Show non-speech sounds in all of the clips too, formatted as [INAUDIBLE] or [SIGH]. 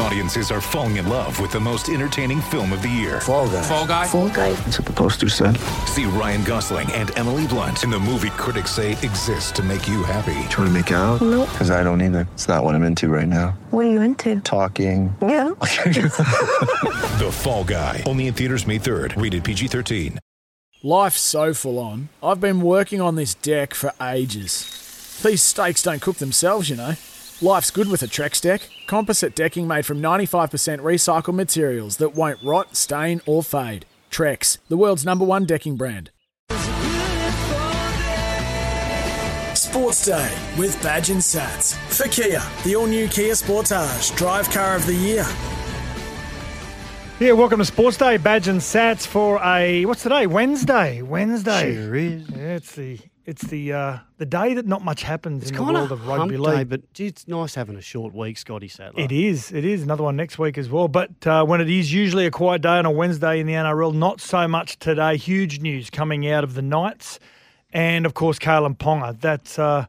Audiences are falling in love with the most entertaining film of the year. Fall guy. Fall Guy. Fall guy. That's what the poster said. See Ryan Gosling and Emily Blunt in the movie critics say exists to make you happy. Trying to make it out? Nope. Because I don't either. It's not what I'm into right now. What are you into? Talking. Yeah. [LAUGHS] The Fall Guy. Only in theaters May 3rd. Rated PG-13. Life's so full on. I've been working on this deck for ages. These steaks don't cook themselves, you know. Life's good with a Trex deck. Composite decking made from 95% recycled materials that won't rot, stain, or fade. Trex, the world's number one decking brand. Sports Day with Badge and Sats. For Kia, the all new Kia Sportage, drive car of the year. Yeah, welcome to Sports Day, Badge and Sats for a what's today? Wednesday. Wednesday. Sure is. Yeah, it's the it's the uh, the day that not much happens It's in the world of rugby hump league. day, but gee, it's nice having a short week, Scotty Sattler. It is. It is another one next week as well. But uh, when it is usually a quiet day on a Wednesday in the NRL, not so much today. Huge news coming out of the Knights, and of course, Kalyn Ponga. That's, uh,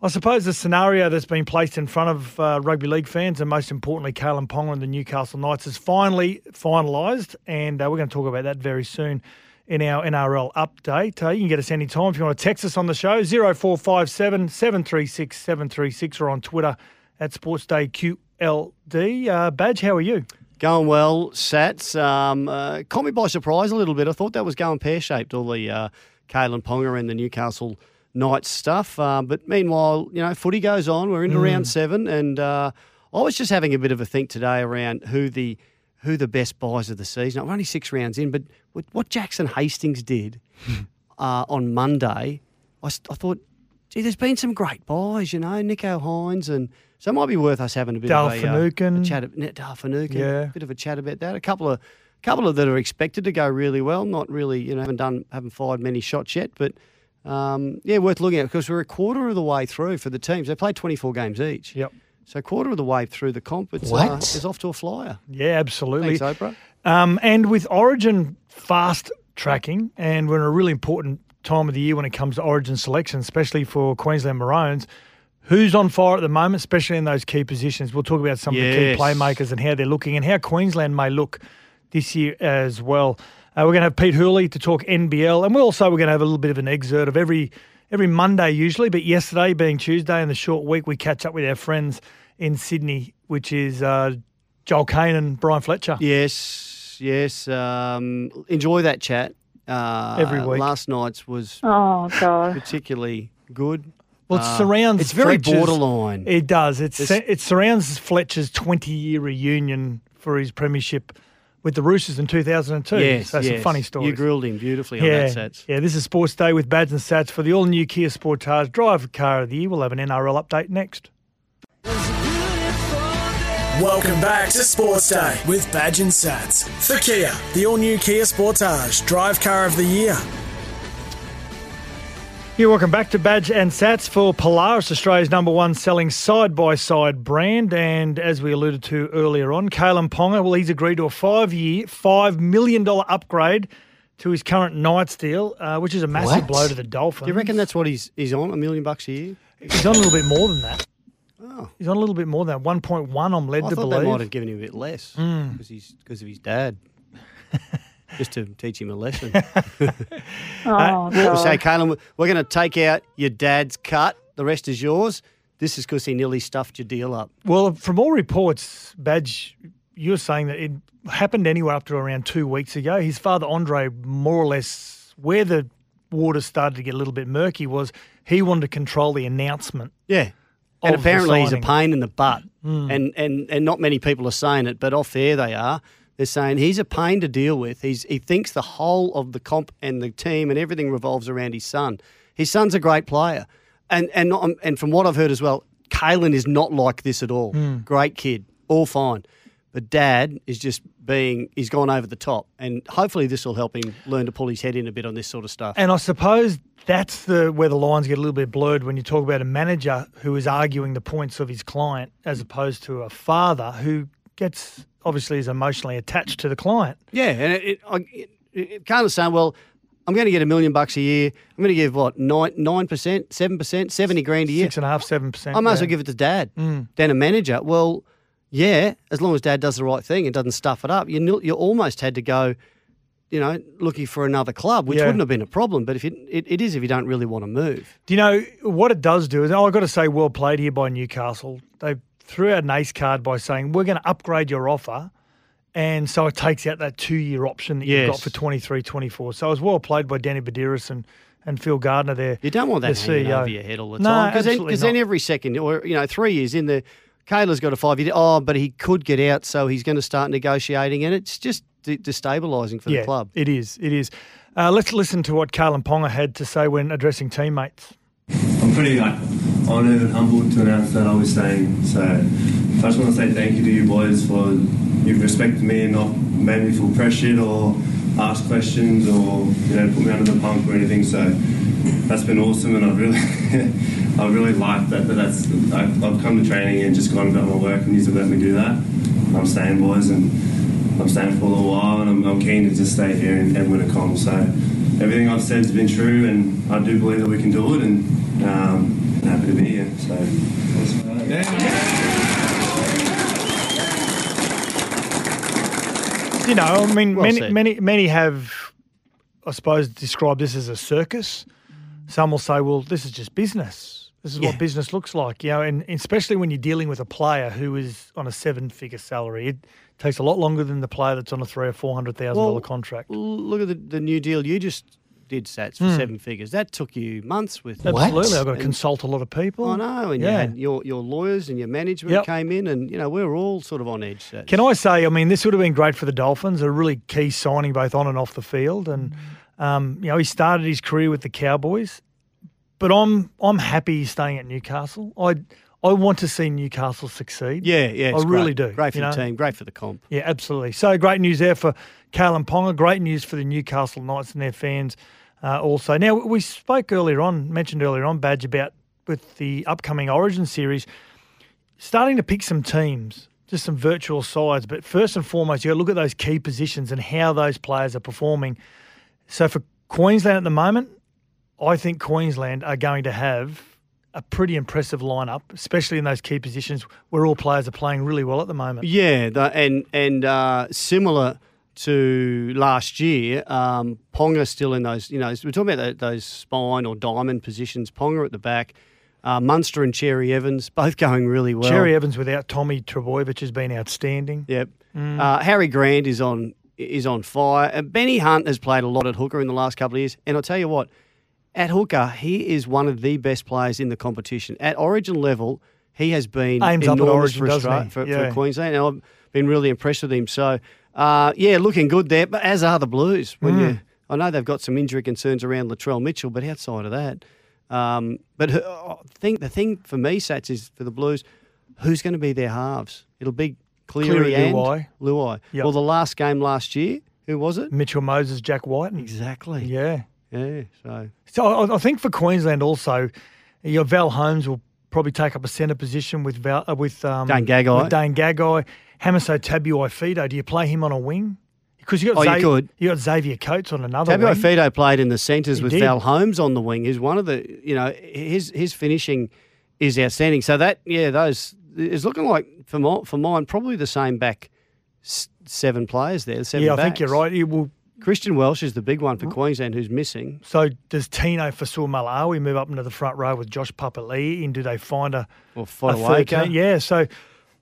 I suppose, the scenario that's been placed in front of uh, rugby league fans, and most importantly, Kalyn Ponga and the Newcastle Knights is finally finalised, and uh, we're going to talk about that very soon. In our NRL update, uh, you can get us anytime if you want to text us on the show 0457 736 736 or on Twitter at SportsDayQLD. Uh, Badge, how are you? Going well, Sats. Um, uh, caught me by surprise a little bit. I thought that was going pear shaped, all the uh, Kalyn Ponga and the Newcastle Knights stuff. Uh, but meanwhile, you know, footy goes on. We're into round seven, and uh, I was just having a bit of a think today around who the who the best buys of the season. I'm only six rounds in, but what- what Jackson Hastings did uh, on Monday, I thought, gee, there's been some great buys, you know, Nicho Hynes, and so it might be worth us having a bit Dale of a, uh, a chat. Net Dale Finucane, Yeah. bit of a chat about that. A couple of couple of that are expected to go really well. Not really, you know, haven't done haven't fired many shots yet, but um, yeah, worth looking at because we're a quarter of the way through for the teams. They played 24 games each. Yep. So quarter of the way through the comp, it's, uh, it's off to a flyer. Yeah, absolutely. Thanks, Oprah. Um, and with Origin fast tracking, and we're in a really important time of the year when it comes to Origin selection, especially for Queensland Maroons. Who's on fire at the moment, especially in those key positions? We'll talk about some of the key playmakers and how they're looking, and how Queensland may look this year as well. Uh, we're going to have Pete Hurley to talk NBL, and we're also we're going to have a little bit of an excerpt of every every Monday usually, but yesterday being Tuesday in the short week, we catch up with our friends in Sydney, which is uh, Joel Caine and Brian Fletcher. Yes, yes. Um, enjoy that chat. Uh, Every week. Last night's was Oh God. particularly good. Well, it Uh, surrounds. It's very Fletcher's- borderline. It does. It's, It's- it surrounds Fletcher's 20 year reunion for his premiership with the Roosters in 2002. yes, so some yes. funny stories. You grilled him beautifully on yeah, that sets. yeah. This is Sports Day with Bads and Sats for the all new Kia Sportage Drive Car of the Year. We'll have an NRL update next. Welcome back to Sports Day with Badge and Sats. For Kia, the all new Kia Sportage, drive car of the year. Yeah, welcome back to Badge and Sats for Polaris, Australia's number one selling side by side brand. And as we alluded to earlier on, Kalyn Ponga, well, he's agreed to a five year, $5 million upgrade to his current Knights deal, uh, which is a massive blow to the Dolphins. Do you reckon that's what he's he's on? A million bucks a year? He's on a little bit more than that. Oh. He's on a little bit more than that. 1.1, I'm led I to thought believe. Hmm. they might have given him a bit less because he's because of his dad. [LAUGHS] Just to teach him a lesson. [LAUGHS] [LAUGHS] Oh uh, we God. say, Callum, we're going to take out your dad's cut. The rest is yours. This is because he nearly stuffed your deal up. Well, from all reports, Badge, you're saying that it happened anywhere up to around two weeks ago. His father, Andre, more or less, where the water started to get a little bit murky was he wanted to control the announcement. Yeah. And apparently he's a. Pain in the butt. Mm. And, and and not many people are saying it, but off air they are. They're saying he's a pain to deal with. He's he thinks the whole of the comp and the team and everything revolves around his son. His son's a great player. And and not, and from what I've heard as well, Kalyn is not like this at all. Hmm. Great kid, all fine. But dad is just being he's gone over the top. And hopefully this will help him learn to pull his head in a bit on this sort of stuff. And I suppose that's the where the lines get a little bit blurred when you talk about a manager who is arguing the points of his client as opposed to a father who gets obviously is emotionally attached to the client. Yeah, and it, it, I, it, Carlton's saying, well, I'm going to get a million bucks a year. I'm going to give what nine nine percent, seven percent, seventy grand a year. Six and a half, seven percent. I might as well give it to dad, Mm. then a manager. Well, yeah, as long as dad does the right thing and doesn't stuff it up, you you almost had to go, you know, looking for another club, which Yeah. wouldn't have been a problem. But if it, it, it is if you don't really want to move. Do you know what it does do? Is oh, I've got to say, well played here by Newcastle. They threw out an ace card by saying we're going to upgrade your offer, and so it takes out that two-year option that you've got for 23, 24. So it was well played by Danny Buderus and, and Phil Gardner there. You don't want that hanging CEO. over your head all the No, time because then, then every second or you know three years in the. Kayla's got a five year. Oh, but he could get out, so he's going to start negotiating, and it's just de- destabilising for yeah, the club. it is. It is. Uh, let's listen to what Kalyn Ponga had to say when addressing teammates. I'm pretty like honoured and humbled to announce that I was staying. So I just want to say thank you to you boys for you've me and not made me feel pressured or asked questions or you know put me under the pump or anything. So that's been awesome, and I've really [LAUGHS] I really like that. That that's I've, I've come to training and just gone about my work, and you've let me do that. I'm staying, boys, and I'm staying for a little while, and I'm, I'm keen to just stay here and, and win a comp. So everything I've said has been true, and I do believe that we can do it, and um, happy to be here. So. You know, I mean, Well many, said. many, many have, I suppose, described this as a circus. Some will say, "Well, this is just business. This is Yeah. what business looks like." You know, and especially when you're dealing with a player who is on a seven-figure salary, it takes a lot longer than the player that's on a three or four hundred thousand dollar Well, contract. Look at the, the new deal you just did, Sats, for Hmm. seven figures. That took you months with. Absolutely, I've got to And- consult a lot of people. I know, and you Yeah. had your, your lawyers and your management Yep. came in, and you know we were all sort of on edge. Sats. Can I say, I mean, this would have been great for the Dolphins, a really key signing both on and off the field. And, um, you know, he started his career with the Cowboys, but I'm I'm happy he's staying at Newcastle. I I want to see Newcastle succeed. Yeah, yeah, I really great. do. Great for the know? team, great for the comp. Yeah, absolutely. So great news there for Kalyn Ponga. Great news for the Newcastle Knights and their fans uh, also. Now, we spoke earlier on, mentioned earlier on, Badge, about with the upcoming Origin series, starting to pick some teams, just some virtual sides. But first and foremost, you got to look at those key positions and how those players are performing. So for Queensland at the moment, I think Queensland are going to have a pretty impressive lineup, especially in those key positions where all players are playing really well at the moment. Yeah, the, and and uh, similar to last year, um, Ponga still in those. You know, we're talking about tho- those spine or diamond positions. Ponga at the back, uh, Munster and Cherry Evans both going really well. Cherry Evans without Tommy Trbojevic has been outstanding. Yep. Mm. Uh, Harry Grant is on is on fire. And Benny Hunt has played a lot at hooker in the last couple of years, and I'll tell you what, at hooker he is one of the best players in the competition at Origin level. He has been Aims enormous Origin, for, doesn't Austra- he? for, Yeah. for Queensland, and I've been really impressed with him. So, uh, yeah, looking good there. But as are the Blues. When Mm. you, I know they've got some injury concerns around Latrell Mitchell, but outside of that, um, but who- I think the thing for me, Sats, is for the Blues, who's going to be their halves? It'll be Cleary, Cleary, and Luai. Luai. Yep. Well, the last game last year, who was it? Mitchell Moses, Jack Wighton. Exactly. Yeah. Yeah. So So I, I think for Queensland also, your Val Holmes will probably take up a centre position with Val, uh, with um, Dane Gagai. With Dane Gagai. Hamiso Tabuai-Fidow. Do you play him on a wing? Because you got Oh, you could. you got Xavier Coates on another Fabio. Fido played in the centres with did. Val Holmes on the wing. Who's one of the you know his his finishing is outstanding. So that yeah, those is looking like for my, for mine probably the same back seven players there. Seven yeah, I think you're right. It will, Christian Welch is the big one for Queensland who's missing. so does Tino Fa'asuamaleaui move up into the front row with Josh Papali'i? And do they find a, Or a third team? Yeah, so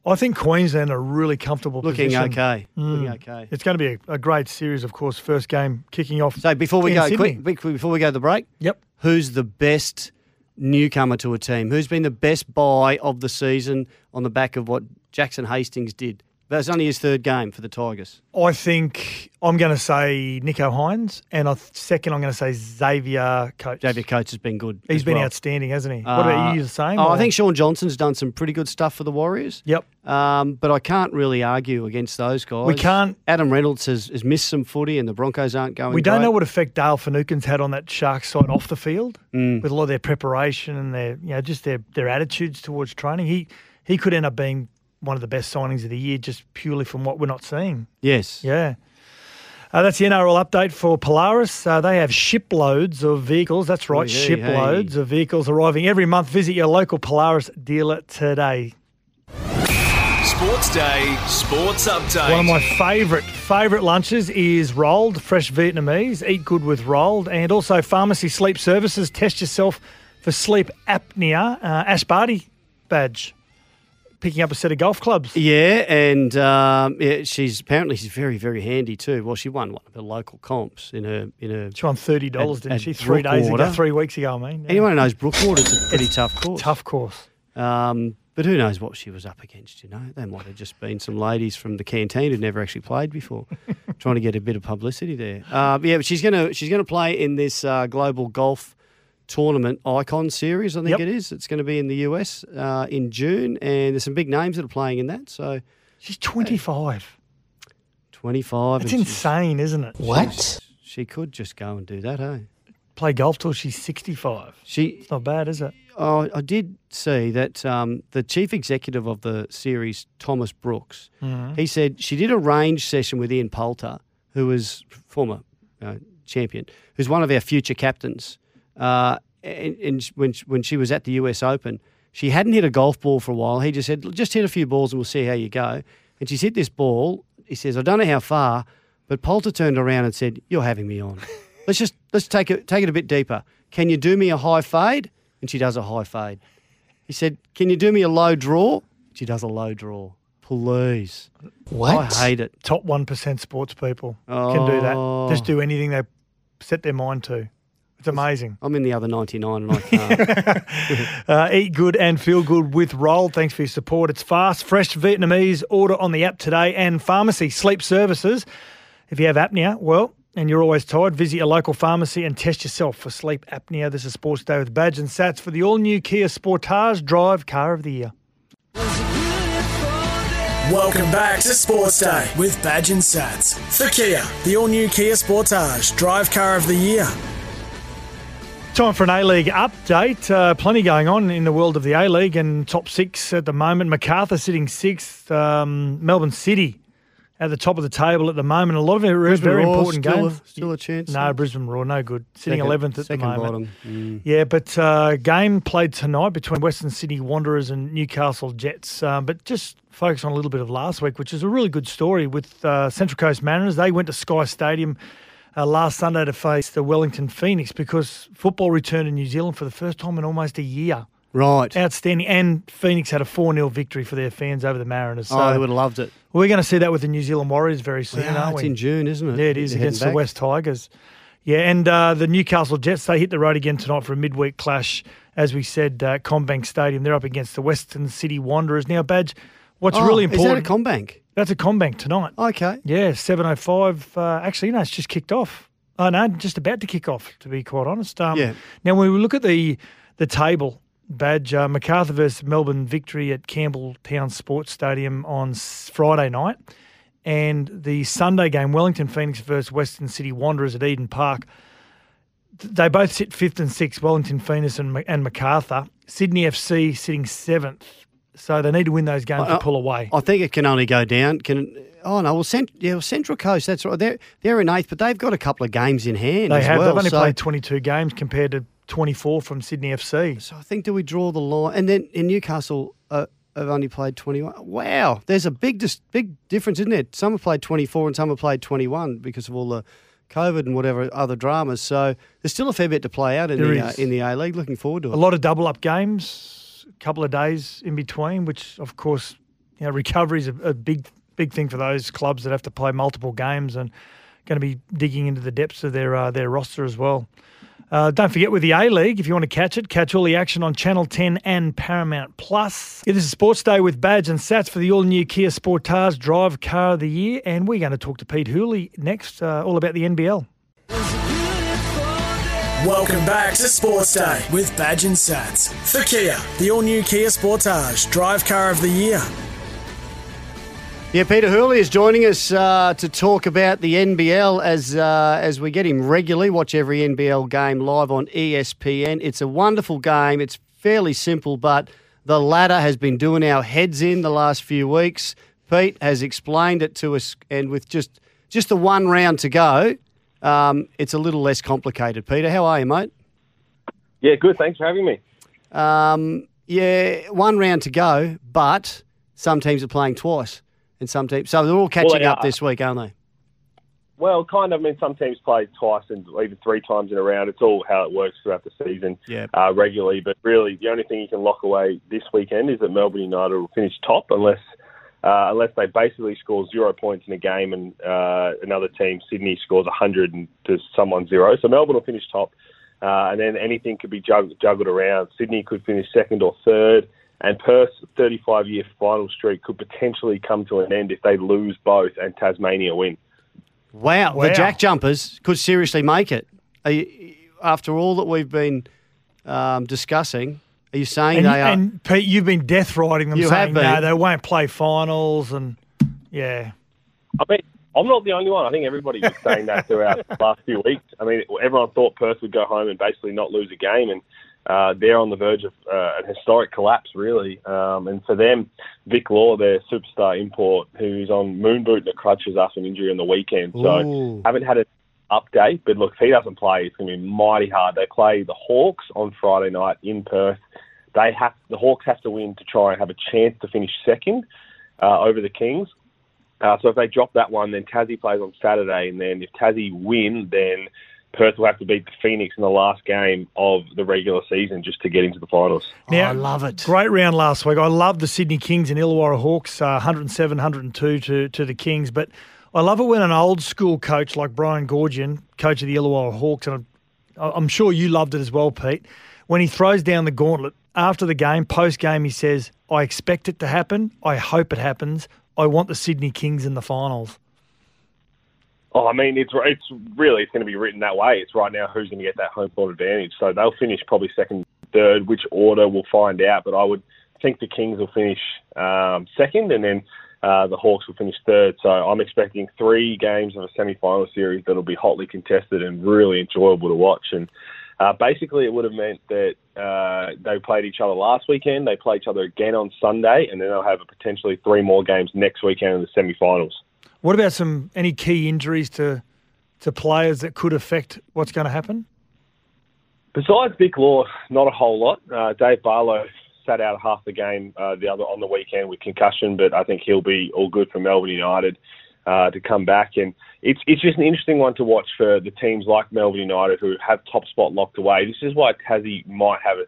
I think Queensland are really comfortable Looking position. okay. Looking Mm. okay. It's going to be a, a great series, of course. First game kicking off. So before we go, Sydney. quick, before we go to the break, Yep. who's the best newcomer to a team? Who's been the best buy of the season on the back of what Jackson Hastings did? That's only his third game for the Tigers. I think I'm going to say Nicho Hynes, and I second I'm going to say Xavier Coates. Xavier Coates has been good. He's been well. outstanding, hasn't he? what about Uh, you? The same? Oh, I think Shaun Johnson's done some pretty good stuff for the Warriors. Yep. Um, but I can't really argue against those guys. We can't- Adam Reynolds has, has missed some footy, and the Broncos aren't going. We don't great. know what effect Dale Finucane's had on that Sharks side off the field [LAUGHS] Mm. with a lot of their preparation and their, you know, just their their attitudes towards training. He he could end up being one of the best signings of the year just purely from what we're not seeing. Yes. Yeah. Uh, that's the NRL update for Polaris. Uh, they have shiploads of vehicles. That's right, Hey, hey, shiploads of vehicles arriving every month. Visit your local Polaris dealer today. Sports Day, Sports Update. One of my favourite favourite lunches is Roll'd, fresh Vietnamese. Eat good with Roll'd, and also pharmacy sleep services. Test yourself for sleep apnea. Uh, Ash Barty badge, picking up a set of golf clubs. Yeah, and um, yeah, she's apparently she's very very handy too. Well, she won one of her local comps in her in her. She won thirty dollars, didn't she? Three days ago, three weeks ago. I mean, yeah. Anyone who knows Brookwater, it's a pretty tough course. tough course. Um, but who knows what she was up against? You know, they might have just been some ladies from the canteen who'd never actually played before, [LAUGHS] trying to get a bit of publicity there. Uh, yeah, but she's gonna she's gonna play in this uh, global golf tournament icon series. I think Yep. it is. It's going to be in the US uh, in June, and there's some big names that are playing in that. So She's twenty five. 25. That's and she's- insane, isn't it? What? She could just go and do that, eh? Play golf till she's sixty five. She It's not bad, is it? Oh, I did see that um, the chief executive of the series, Thomas Brooks, Mm-hmm. he said she did a range session with Ian Poulter, who was former uh, champion, who's one of our future captains. Uh, and and when when she was at the US Open, she hadn't hit a golf ball for a while. He just said, "Just hit a few balls and we'll see how you go." And she's hit this ball. He says, "I don't know how far," but Poulter turned around and said, "You're having me on. [LAUGHS] let's just let's take it take it a bit deeper. Can you do me a high fade?" And she does a high fade. He said, "Can you do me a low draw?" She does a low draw. Please. What? I hate it. Top one percent sports people can do that. Oh. Just do anything they set their mind to. It's amazing. I'm in the other 99 and I can't. Uh, eat good and feel good with Roll. Thanks for your support. It's fast, fresh Vietnamese. Order on the app today. And pharmacy sleep services. If you have apnea, well, and you're always tired, visit your local pharmacy and test yourself for sleep apnea. This is Sports Day with Badge and Sats for the all new Kia Sportage Drive Car of the Year. Welcome back to Sports Day with Badge and Sats. For Kia, the all new Kia Sportage, drive car of the year. Time for an A League update. Uh, plenty going on in the world of the A League and top six at the moment. Macarthur sitting sixth. Um, Melbourne City at the top of the table at the moment. A lot of it Brisbane very Roar important still a- games. still a chance, No, though? Brisbane Roar, no good. Sitting 11th at the moment. bottom. Mm. Yeah, but uh, game played tonight between Western Sydney Wanderers and Newcastle Jets. Um, but just focus on a little bit of last week, which is a really good story with uh, Central Coast Mariners. They went to Sky Stadium uh, last Sunday to face the Wellington Phoenix because football returned in New Zealand for the first time in almost a year. Right. Outstanding. And Phoenix had a 4 0 victory for their fans over the Mariners. So oh, they would have loved it. we're going to see that with the New Zealand Warriors very soon, Yeah, aren't it's we? in June, isn't it? Yeah, it is They're against the back. West Tigers. Yeah, and uh, the Newcastle Jets, they hit the road again tonight for a midweek clash. As we said, uh, CommBank Stadium, they're up against the Western City Wanderers. Now, Badge, what's Oh, really Is that important? a CommBank? that's a CommBank tonight. Okay. Yeah, 7.05. Uh, actually, no, it's just kicked off. Oh, no, just about to kick off, to be quite honest. Um, Yeah. Now, when we look at the the table, Badge, uh, Macarthur versus Melbourne victory at Campbelltown Sports Stadium on s- Friday night, and the Sunday game, Wellington Phoenix versus Western City Wanderers at Eden Park. They both sit fifth and sixth, Wellington Phoenix and, and Macarthur. Sydney FC sitting seventh. So they need to win those games Uh, to pull away. I think it can only go down. Can oh no? Well, Cent- yeah, well, Central Coast. That's right. They're they're in eighth, but they've got a couple of games in hand. They have. Well, They've only so, played 22 games compared to 24 from Sydney FC. So I think do we draw the line? And then in Newcastle, uh, have only played twenty one. Wow, there's a big dis- big difference, isn't there? Some have played twenty four and some have played twenty one because of all the COVID and whatever other dramas. So there's still a fair bit to play out in There the uh, in the A League. Looking forward to A lot of double up games, couple of days in between, which of course, you know, [LAUGHS] recovery is a, a big, big thing for those clubs that have to play multiple games and going to be digging into the depths of their uh, their roster as well. Uh, don't forget with the A League, if you want to catch it, catch all the action on Channel 10 and Paramount Plus. This is Sports Day with Badge and Sats for the all new Kia Sportage Drive Car of the Year. And we're going to talk to Pete Hurley next, uh, all about the NBL. Welcome back to Sports Day with Badge and Sats. For Kia, the all new Kia Sportage, drive car of the year. Yeah, Peter Hurley is joining us uh, to talk about the NBL as uh, as we get him regularly. Watch every NBL game live on ESPN. It's a wonderful game. It's fairly simple, but the ladder has been doing our heads in the last few weeks. Pete has explained it to us, and with just just the one round to go, um, it's a little less complicated. Peter, how are you, mate? Yeah, good. Thanks for having me. Um, yeah, one round to go, but some teams are playing twice, and some teams. So they're all catching they up this week, aren't they? Well, kind of. I mean, some teams play twice and even three times in a round. It's all how it works throughout the season Yeah. uh, regularly. But really, the only thing you can lock away this weekend is that Melbourne United will finish top unless uh, unless they basically score zero points in a game and uh, another team, Sydney, scores 100 and to someone zero. So Melbourne will finish top. Uh, and then anything could be jugg- juggled around. Sydney could finish second or third, and Perth's 35 year final streak could potentially come to an end if they lose both and Tasmania win. Wow, Wow. the Jack Jumpers could seriously make it. Are you, after all that we've been um, discussing, are you saying And, they are? and Pete, you've been death riding them, You saying have no, they won't play finals, and yeah, I mean, I'm not the only one. I think everybody was saying that throughout [LAUGHS] the last few weeks. I mean, everyone thought Perth would go home and basically not lose a game, and uh, they're on the verge of uh, an historic collapse, really. Um, and for them, Vic Law, their superstar import, who's on moon boot and the crutches after an injury on the weekend, so Ooh. haven't had an update. But look, if he doesn't play, it's going to be mighty hard. They play the Hawks on Friday night in Perth. They have the Hawks have to win to try and have a chance to finish second uh, over the Kings. Uh, so if they drop that one, then Tassie plays on Saturday, and then if Tassie win, then Perth will have to beat the Phoenix in the last game of the regular season just to get into the finals. Oh, I love it. Great round last week. I love the Sydney Kings and Illawarra Hawks, uh, 107, 102 to, to the Kings. But I love it when an old school coach like Brian Goorjian, coach of the Illawarra Hawks, and I- I'm sure you loved it as well, Pete, when he throws down the gauntlet after the game, post game, he says, I expect it to happen. I hope it happens. I want the Sydney Kings in the finals. Oh, I mean, it's it's really it's going to be written that way. It's right now who's going to get that home court advantage. So they'll finish probably second, third. Which order we'll find out. But I would think the Kings will finish um, second, and then uh, the Hawks will finish third. So I'm expecting three games of a semi-final series that'll be hotly contested and really enjoyable to watch. And uh, basically, it would have meant that uh, they played each other last weekend. They play each other again on Sunday, and then they'll have potentially three more games next weekend in the semi-finals. What about some any key injuries to to players that could affect what's going to happen? Besides Vic Law, not a whole lot. Uh, Dave Barlow sat out half the game uh, the other on the weekend with concussion, but I think he'll be all good for Melbourne United uh, to come back. And it's it's just an interesting one to watch for the teams like Melbourne United who have top spot locked away. This is why Tassie might have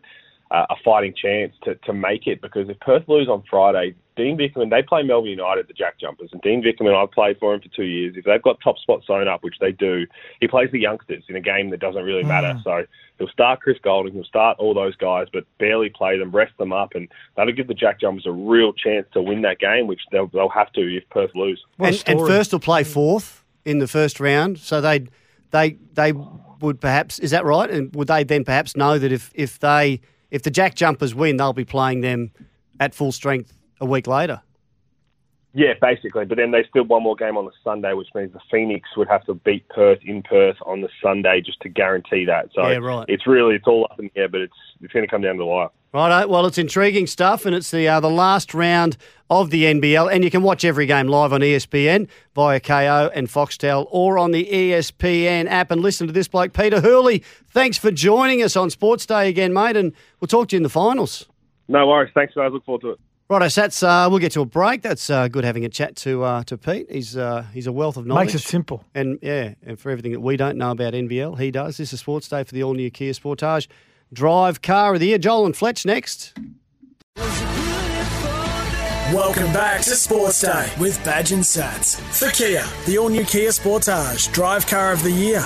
a, a fighting chance to, to make it because if Perth lose on Friday, Dean Vickerman, they play Melbourne United, the Jack Jumpers, and Dean Vickerman, I've played for him for two years. If they've got top spot sewn up, which they do, he plays the youngsters in a game that doesn't really matter. Mm. So he'll start Chris Goulding, he'll start all those guys, but barely play them, rest them up, and that'll give the Jack Jumpers a real chance to win that game, which they'll, they'll have to if Perth lose. And, and first will play fourth in the first round, so they they they would perhaps is that right? And would they then perhaps know that if if they if the Jack Jumpers win, they'll be playing them at full strength a week later? Yeah, basically. But then they still one more game on the Sunday, which means the Phoenix would have to beat Perth in Perth on the Sunday just to guarantee that. So Yeah, right. it's really it's all up in the air, but it's it's going to come down to the wire. Right. Well, it's intriguing stuff, and it's the uh, the last round of the NBL, and you can watch every game live on ESPN via Kayo and Foxtel, or on the ESPN app, and listen to this bloke, Peter Hurley. Thanks for joining us on Sports Day again, mate, and we'll talk to you in the finals. No worries. Thanks, guys. Look forward to it. Righto, Sats. Uh, we'll get to a break. That's uh, good having a chat to uh, to Pete. He's uh, he's a wealth of knowledge. Makes it simple. And yeah, and for everything that we don't know about NBL, he does. This is Sports Day for the all new Kia Sportage Drive Car of the Year. Joel and Fletch next. Welcome back to Sports Day with Badge and Sats. For Kia, the all new Kia Sportage, drive car of the year.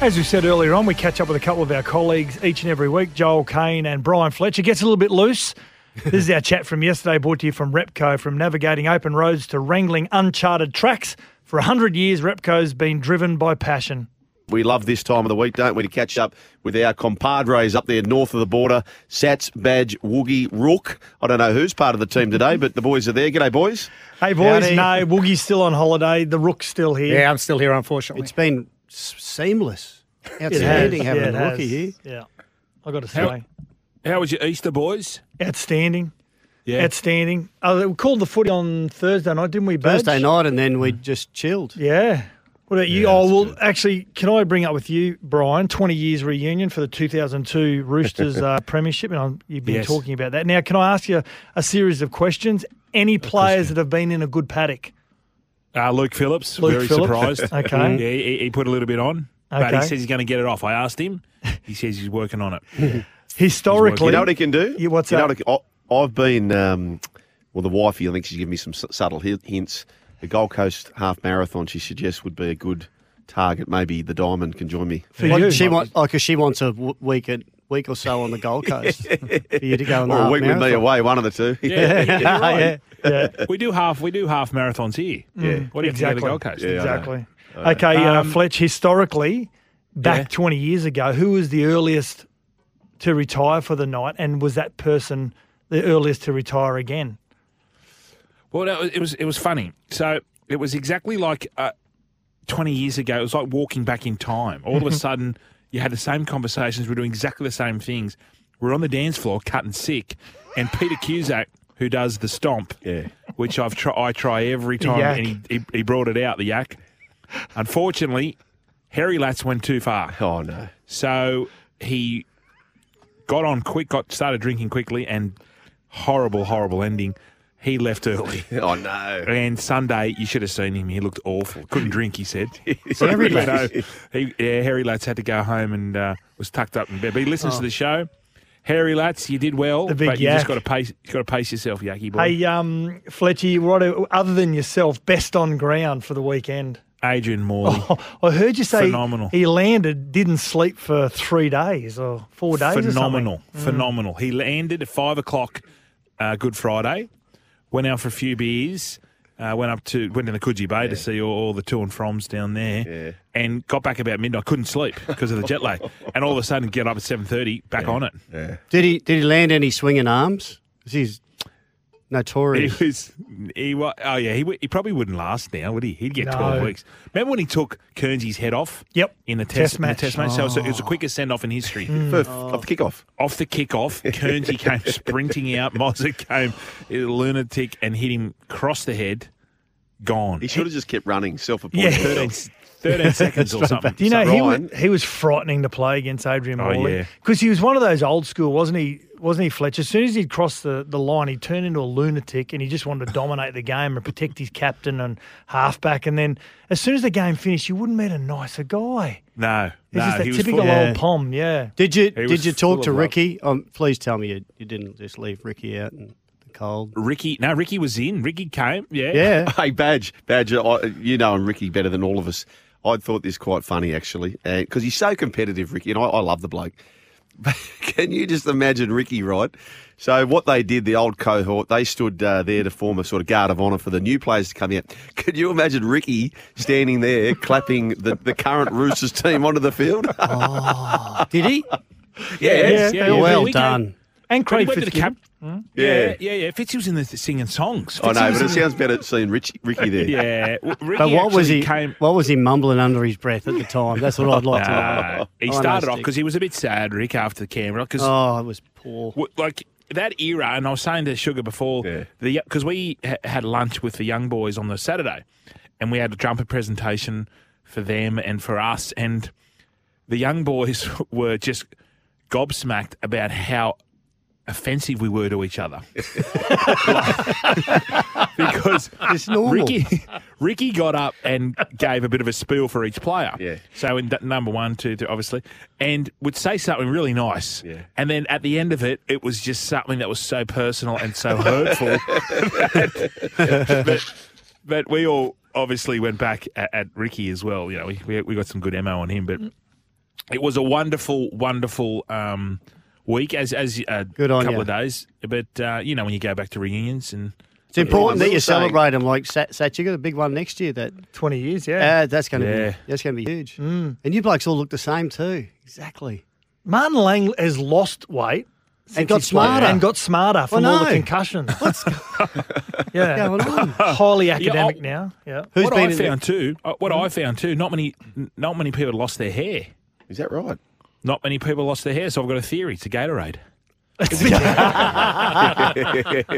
As we said earlier on, we catch up with a couple of our colleagues each and every week, Joel Caine and Brian Fletcher. Gets a little bit loose. [LAUGHS] This is our chat from yesterday, brought to you from Repco. From navigating open roads to wrangling uncharted tracks, for 100 years, Repco's been driven by passion. We love this time of the week, don't we, to catch up with our compadres up there north of the border. Sats, Badge, Woogie, Rook. I don't know who's part of the team today, but the boys are there. G'day, boys. Hey, boys, Howdy. no, Woogie's still on holiday. The Rook's still here. Yeah, I'm still here, unfortunately. It's been s- seamless. It has. Outstanding having yeah, the it rookie here. Yeah, i got to How- say. How was your Easter, boys? Outstanding. Yeah. Outstanding. Oh, we called the footy on Thursday night, didn't we, Badge? Thursday night, and then we just chilled. Yeah. What about you? oh, well, actually, can I bring up with you, Brian, 20 years reunion for the 2002 [LAUGHS] Roosters uh, Premiership? And I'm, you've been Yes. talking about that. Now, can I ask you a series of questions? Any players that have been in a good paddock? Uh, Luke Phillips, Luke very Phillips. surprised. [LAUGHS] Okay. Yeah, he, he put a little bit on, but he says he's going to get it off. I asked him. He says he's working on it. [LAUGHS] Historically, You know what he can do? Yeah, what's you that? Know what he- I- I've been, um, well, the wifey, I think she's given me some subtle hints. The Gold Coast half marathon, she suggests, would be a good target. Maybe the Diamond can join me. For What, you. she want, oh, because she wants a w- week, a week or so on the Gold [LAUGHS] Coast for you to go on the Or a half week with me away, one of the two. Yeah, yeah, you're right. [LAUGHS] yeah, yeah. We do half. We do half marathons here. Yeah. What do you exactly. think of the Gold Coast? Yeah, exactly. Okay, uh, Um, Fletch, historically, back Yeah. 20 years ago, who was the earliest to retire for the night? And was that person the earliest to retire again? Well, no, it was it was funny. So it was exactly like uh, twenty years ago. It was like walking back in time. All of a [LAUGHS] sudden, you had the same conversations. We're doing exactly the same things. We're on the dance floor, cutting sick, and Peter Cusack, who does the stomp, Yeah. which I've try, I try every time, and he, he he brought it out the yak. Unfortunately, Harry Latz went too far. Oh, no. So he got on quick, got started drinking quickly, and horrible, horrible ending. He left early. [LAUGHS] Oh, no. And Sunday, you should have seen him. He looked awful. Couldn't drink, he said. Harry So, Latz. he, yeah, Harry Latz had to go home and uh, was tucked up in bed. But he listens Oh. to the show. Harry Latz, you did well, The big but you just got to pace. You got to pace yourself, Yaki boy. Hey, um, Fletchy, what, other than yourself, best on ground for the weekend? Adrian Morley, Oh, I heard you say Phenomenal. he landed, didn't sleep for three days or four days. or something. phenomenal, phenomenal. He landed at five o'clock, uh, Good Friday. Went out for a few beers. Uh, went up to went in the Coogee Bay to see all, all the to and froms down there, Yeah. and got back about midnight. Couldn't sleep because of the jet lag, [LAUGHS] and all of a sudden get up at seven thirty, back on it. Yeah. Did he did he land any swinging arms? 'Cause He's He was, he wa Oh yeah, he, he probably wouldn't last now, would he? He'd get No. twelve weeks. Remember when he took Kearnsey's head off? Yep. in the test, Test in the match. test match. So, so it was the oh. quickest send off in history. Hmm. First, Off the kickoff. off the kickoff, [LAUGHS] Kearnsey came sprinting out. Mozart came a lunatic and hit him across the head. Gone. He should have just kept running, self Yeah. appointed. 13, 13 [LAUGHS] seconds or something. Do you know he was, he was frightening to play against Adrian Oh, Morley yeah. because he was one of those old school, wasn't he? Wasn't he, Fletch? As soon as he'd cross the, the line, he turned into a lunatic and he just wanted to dominate the game and protect his captain and halfback. And then as soon as the game finished, you wouldn't meet a nicer guy. No, He's no, just that he typical full- Yeah. old pom, yeah. Did you was did you talk to. Ricky? Um, please tell me you, you didn't just leave Ricky out in the cold. Ricky, no, Ricky was in. Ricky came. Yeah, Yeah. [LAUGHS] Hey, Badge, Badge, I, you know Ricky better than all of us. I thought this quite funny, actually, because he's so competitive, Ricky, and I, I love the bloke. [LAUGHS] But can you just imagine Ricky, right? So what they did, the old cohort, they stood uh, there to form a sort of guard of honour for the new players to come out. [LAUGHS] Could you imagine Ricky standing there clapping the, the current Roosters team onto the field? [LAUGHS] Did he? Yes, Yeah, yeah, yeah, well We done. And Craig went to the cap. Fitzgibbon. Hmm? Yeah, yeah, yeah. Fitzy was in the singing songs. Oh, I Fitzy know, was but it in sounds better seeing Richie, Ricky there. [LAUGHS] Yeah, w- Ricky But what was he? Came, What was he mumbling under his breath at the time? That's what I'd like to know. He I know, started off because he was a bit sad, Rick, after the camera. Because Oh, it was poor. like that era, and I was saying to Sugar before, Yeah. the because we ha- had lunch with the young boys on the Saturday, and we had a jumper presentation for them and for us, and the young boys [LAUGHS] were just gobsmacked about how offensive we were to each other. [LAUGHS] [LAUGHS] because It's normal. Ricky, Ricky got up and gave a bit of a spiel for each player. Yeah. So in that number one, two, three, obviously, and would say something really nice. Yeah. And then at the end of it, it was just something that was so personal and so hurtful. that- [LAUGHS] but, but we all obviously went back at, at Ricky as well. You know, we, we we got some good ammo on him, but it was a wonderful, wonderful um, week as as a Good on couple ya. of days. But uh, you know, when you go back to reunions and It's important that you saying- celebrate them like Sat. Sat you got a big one next year. That 20 years, yeah. uh, that's going to Yeah. be that's going to be huge. And you blokes all look the same too. Exactly. Martin Lang has lost weight. And since got he's played smarter. And got smarter from all the know. concussions. [LAUGHS] [LAUGHS] yeah. Going on. [LAUGHS] Highly Yeah, academic I'll- now. Yeah. Who's what been I in the- found too, uh, what I found too, not many, not many people lost their hair. Is that right? Not many people lost their hair. So I've got a theory. It's a Gatorade. [LAUGHS] Gatorade.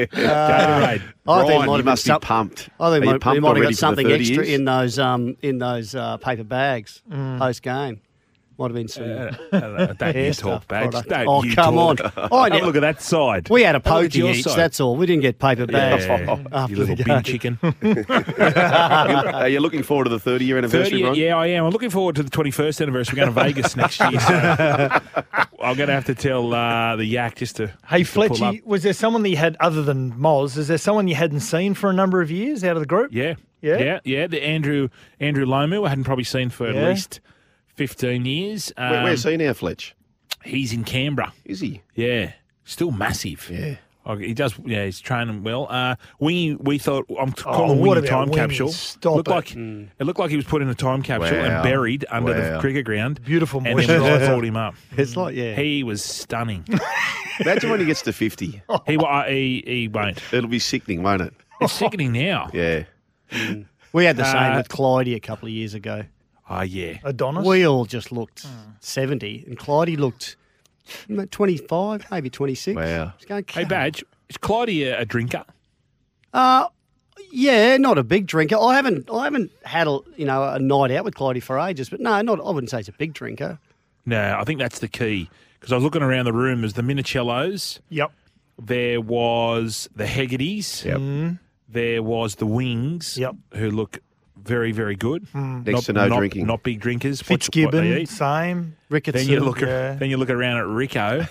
I think Brian, it might you have been must be some- pumped. I think Are you might, pumped he might have already got the something 30 extra years? in those um in those uh, paper bags post game. Might have been some. Uh, [LAUGHS] don't hair you stuff talk, Badge. Don't oh you come talk. on! I [LAUGHS] Have a look at that side. We had a Have pokey each. side. That's all. We didn't get paper bags. Yeah, after you little the bin chicken. [LAUGHS] Are you looking forward to the 30 year anniversary, 30, Ron? yeah, I am. I'm looking forward to the 21st anniversary. We're going to Vegas next year. So I'm going to have to tell uh, the yak just to. Hey, just to pull up. Fletchy, was there someone that you had other than Moz? Is there someone you hadn't seen for a number of years out of the group? Yeah. Yeah? Yeah. Yeah. The Andrew Andrew Lomu, I hadn't probably seen for Yeah. at least 15 years. Um, Where, where's he now, Fletch? He's in Canberra. Is he? Yeah. Still massive. Yeah. Oh, he does. Yeah, he's training well. Uh, Wingy, we thought I'm Oh, calling what Wingy time Wingy? capsule. Stop looked it. like it looked like he was put in a time capsule Wow. and buried under the Wow. cricket ground. Beautiful and then we moisturiser. pulled him up. [LAUGHS] It's like yeah. He was stunning. [LAUGHS] Imagine when he gets to 50. he, uh, he he won't. It'll be sickening, won't it? It's sickening now. [LAUGHS] Yeah. We had the same Uh, with Clydie a couple of years ago. Oh yeah. Adonis? We all just looked hmm. seventy, and Clydie looked mm, twenty-five, maybe twenty-six. Wow. Just going, Hey, Badge, is Clydie a, a drinker? Uh, yeah, not a big drinker. I haven't, I haven't had a you know a night out with Clydie for ages, but no, not. I wouldn't say he's a big drinker. No, I think that's the key. Because I was looking around the room, there's the Minichiellos, Yep. there was the Hegartys, Yep. there was the Wings, Yep. who look very, very good. Next to no not, drinking. Not big drinkers. Watch what Fitzgibbon, same. Ricketson. Then you look. yeah. Then you look around at Rico. [LAUGHS] [LAUGHS]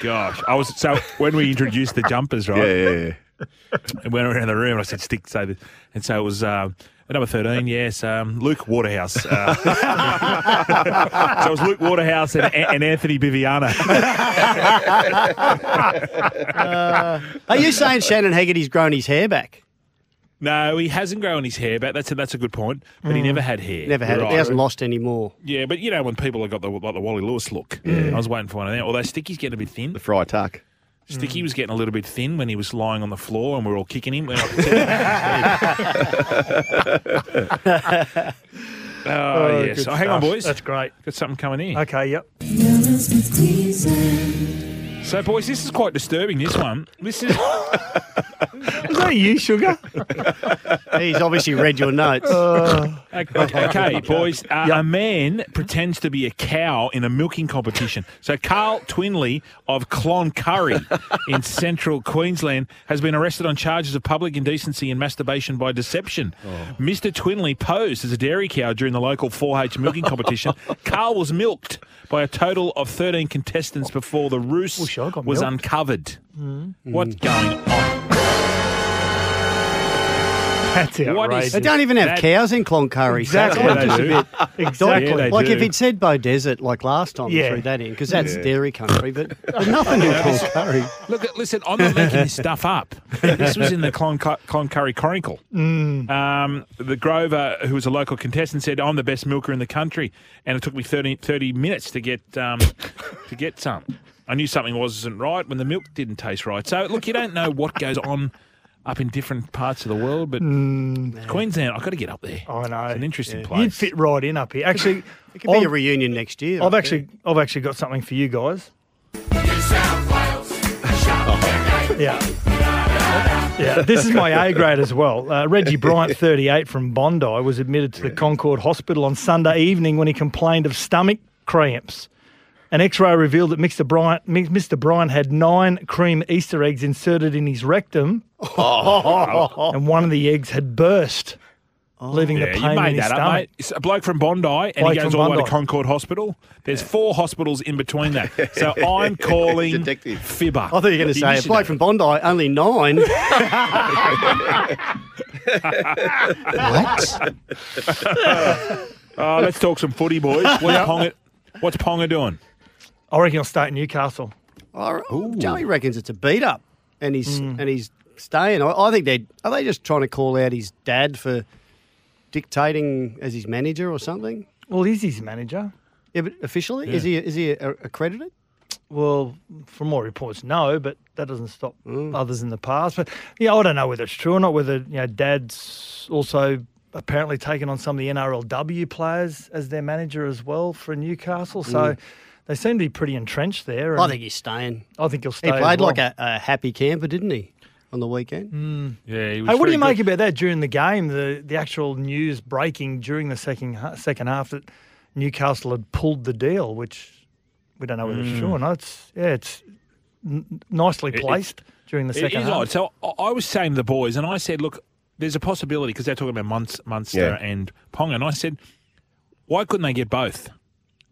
Gosh, I was so when we introduced the jumpers, right? Yeah, yeah, yeah. [LAUGHS] And went around the room, and I said, "Stick." So, the, and so it was um, number thirteen. Yes, um, Luke Waterhouse. Uh, so it was Luke Waterhouse and, and Anthony Biviana. Are you saying Shannon Hegarty's grown his hair back? No, he hasn't grown his hair back. That's a, that's a good point. But he mm. never had hair. Never had it. Right. He hasn't lost any more. Yeah, but you know when people have got the like the Wally Lewis look, I was waiting for one of them. Although Sticky's getting a bit thin. The fry tuck. Sticky mm. was getting a little bit thin when he was lying on the floor and we were all kicking him. [LAUGHS] [LAUGHS] Oh, oh, yes. good Oh, hang on, boys. That's great. Got something coming in. Okay, yep. So, boys, this is quite disturbing. This one. This is. Is that you, Sugar? He's obviously read your notes. Okay, okay, boys. Uh, A man pretends to be a cow in a milking competition. So, Carl Twinley of Cloncurry in [LAUGHS] central Queensland has been arrested on charges of public indecency and masturbation by deception. Mr. Twinley posed as a dairy cow during the local 4-H milking competition. [LAUGHS] Carl was milked by a total of 13 contestants before the roost Wish I got was milked. uncovered. What's going on? That's What is- outrageous. They don't even have That- cows in Cloncurry. Exactly. So Yeah, it's they just a do. bit Exactly. Yeah, they like if he'd said Beaudesert like last time, Yeah. threw that in because that's dairy country, but, but nothing in [LAUGHS] Cloncurry. Look, at- listen, I'm not making this stuff up. This was in the Clon- Cloncurry Chronicle. Um, the Grover, who was a local contestant, said, "I'm the best milker in the country," and it took me 30, 30 minutes to get um, to get some. I knew something wasn't right when the milk didn't taste right. So, look, you don't know what goes on up in different parts of the world, but Queensland, I've got to get up there. I know. It's an interesting place. You'd fit right in up here. Actually, [LAUGHS] It could be I've- a reunion next year. I've I actually, I've actually got something for you guys. Yeah. Yeah, this is my A grade as well. Uh, Reggie Bryant, 38, from Bondi, was admitted to the Concord Hospital on Sunday evening when he complained of stomach cramps. An X-ray revealed that Mr. Bryant, Mr. Bryant had nine cream Easter eggs inserted in his rectum, oh. [LAUGHS] and one of the eggs had burst, oh. leaving Yeah, the you pain in made his that up, mate. It's a bloke from Bondi, and Bloke he goes all the way to Concord Hospital. There's four hospitals in between that. So [LAUGHS] I'm calling Detective. Fibber. I thought you were going to say a bloke from Bondi, only nine. [LAUGHS] Oh, let's talk some footy, boys. What's Ponga, what's Ponga doing? I reckon he'll stay at Newcastle. Oh, Joey reckons it's a beat up, and he's and he's staying. I, I think they are they just trying to call out his dad for dictating as his manager or something. Well, he's his manager. Yeah, but officially, is he is he accredited? Well, from more reports, no, but that doesn't stop Mm. others in the past. But yeah, I don't know whether it's true or not. Whether you know, Dad's also apparently taken on some of the NRLW players as their manager as well for Newcastle. So they seem to be pretty entrenched there. I think he's staying. I think he'll stay. He as played well. like a, a happy camper, didn't he, on the weekend? Mm. Yeah, he was Hey, what do very you make about that during the game? The the actual news breaking during the second second half that Newcastle had pulled the deal, which we don't know whether it's Mm. true or not. It's yeah, it's n- nicely It- it- placed during the second is half. odd. So I- I was saying to the boys, and I said, look, there's a possibility because they're talking about Munster, Munster Yeah. and Ponga, and I said, why couldn't they get both?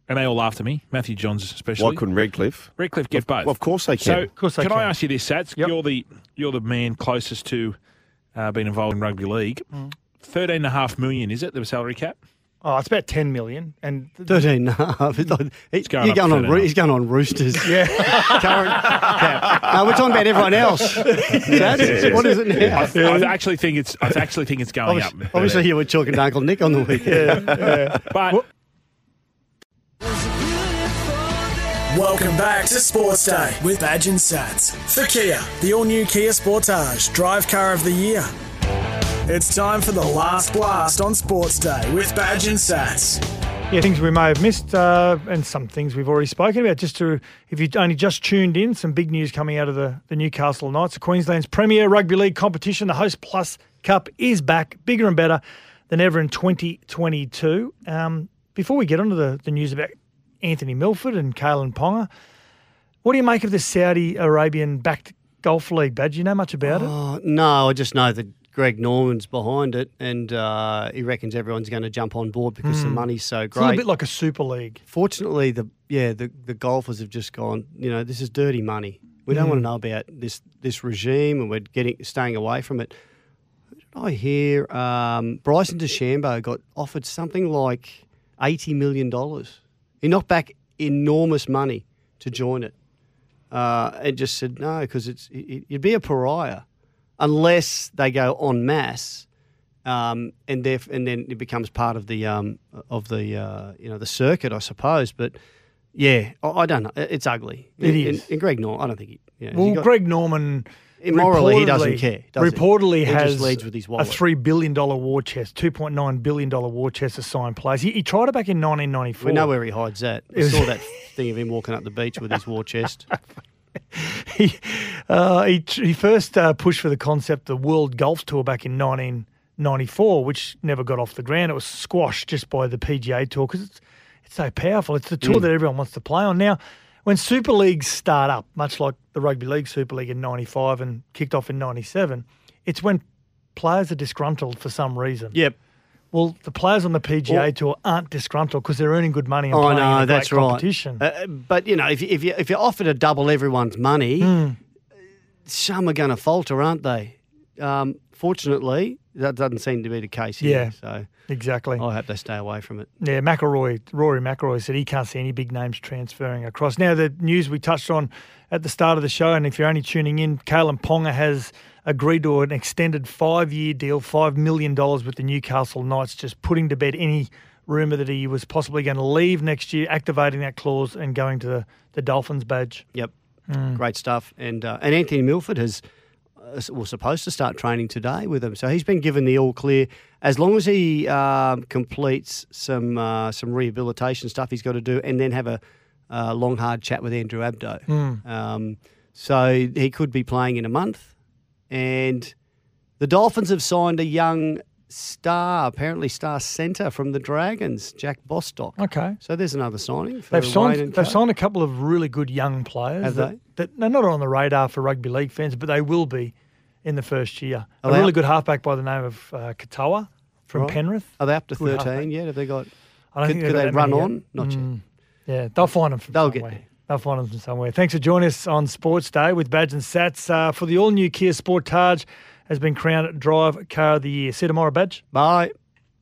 And they all laughed at me, Matthew Johns especially. Why couldn't Redcliffe? Redcliffe get both? Well, of course they can. So, Of course they can, can. I ask you this, Sats? You're the you're the man closest to uh, being involved in rugby league. Mm. Thirteen and a half million is it the salary cap? Oh, it's about ten million, and 13 and a half. It's like- [LAUGHS] he- going you're going on, 13 he's going on Roosters. [LAUGHS] Yeah. [LAUGHS] Current cap. No, we're talking about everyone else. That's- What is it now? I, I actually think it's I actually think it's going Obviously, up. obviously you were talking to Uncle Nick on the weekend. But Welcome back to Sports Day with Badge and Sats. For Kia, the all new Kia Sportage, drive car of the year. It's time for the last blast on Sports Day with Badge and Sats. Yeah, things we may have missed, uh, and some things we've already spoken about. Just to, if you only just tuned in, some big news coming out of the, the Newcastle Knights, Queensland's premier rugby league competition. The Host Plus Cup is back, bigger and better than ever in 2022. Um, before we get onto the, the news about Anthony Milford and Kalyn Ponga, what do you make of the Saudi Arabian backed golf league, Badge? Do you know much about it? Oh, no, I just know that Greg Norman's behind it and uh, he reckons everyone's going to jump on board because the Mm. money's so It's a bit like a super league. Fortunately, the yeah the, the golfers have just gone. You know, this is dirty money. We don't Mm. want to know about this this regime, and we're getting staying away from it. I hear um, Bryson DeChambeau got offered something like eighty million dollars. He knocked back enormous money to join it, uh, and just said no because it's it, you'd be a pariah unless they go en masse um, and theref- and then it becomes part of the um, of the uh, you know the circuit, I suppose. But yeah, I, I don't know. It's ugly. It and, is. And, and Greg Norman, I don't think he. You know, Well, he got- Greg Norman. Morally, he doesn't care, does reportedly He just has leads with his a three billion dollar war chest, two point nine billion dollar war chest assigned signed players. He, he tried it back in nineteen ninety four. we know where he hides that. I saw that thing of him walking up the beach with his war chest. [LAUGHS] he uh, he, he first uh, pushed for the concept of the World Golf Tour back in 1994, which never got off the ground. It was squashed just by the PGA Tour because it's it's so powerful. It's the tour Mm. that everyone wants to play on. Now, when Super Leagues start up, much like the Rugby League Super League in '95 and kicked off in '97, it's when players are disgruntled for some reason. Yep. Well, the players on the PGA Well- Tour aren't disgruntled because they're earning good money and Oh playing in no, that's right. competition. Uh, but you know, if you, if you if you're offered to double everyone's money, Hmm. some are going to falter, aren't they? Um, fortunately, that doesn't seem to be the case here. Yeah, So exactly. I hope they stay away from it. Yeah, McIlroy, Rory McIlroy said he can't see any big names transferring across. Now, the news we touched on at the start of the show, and if you're only tuning in, Kalyn Ponga has agreed to an extended five year deal, $5 million with the Newcastle Knights, just putting to bed any rumour that he was possibly going to leave next year, activating that clause and going to the, the Dolphins badge. Yep, Mm. great stuff. And uh, and Anthony Milford has uh, supposed to start training today with him. so he's been given the all clear. As long as he um, completes some uh, some rehabilitation stuff he's got to do, and then have a uh, long hard chat with Andrew Abdo. Mm. Um, so he could be playing in a month. And the Dolphins have signed a young star, apparently star centre from the Dragons, Jack Bostock. Okay. So there's another signing. For They've signed. They've Co. signed a couple of really good young players. Have that, they? That they're not on the radar for rugby league fans, but they will be in the first year. Are a really up- good halfback by the name of uh, Katoa from Right. Penrith. Are they up to Good 13 halfback. yet? Have they got. I don't could think could they've they run many yet. on? Not yet. Mm, Yeah, they'll find them from They'll get somewhere. They'll find them from somewhere. Thanks for joining us on Sports Day with Badge and Sats uh, for the all-new Kia Sportage has been crowned Drive Car of the Year. See you tomorrow, Badge. Bye.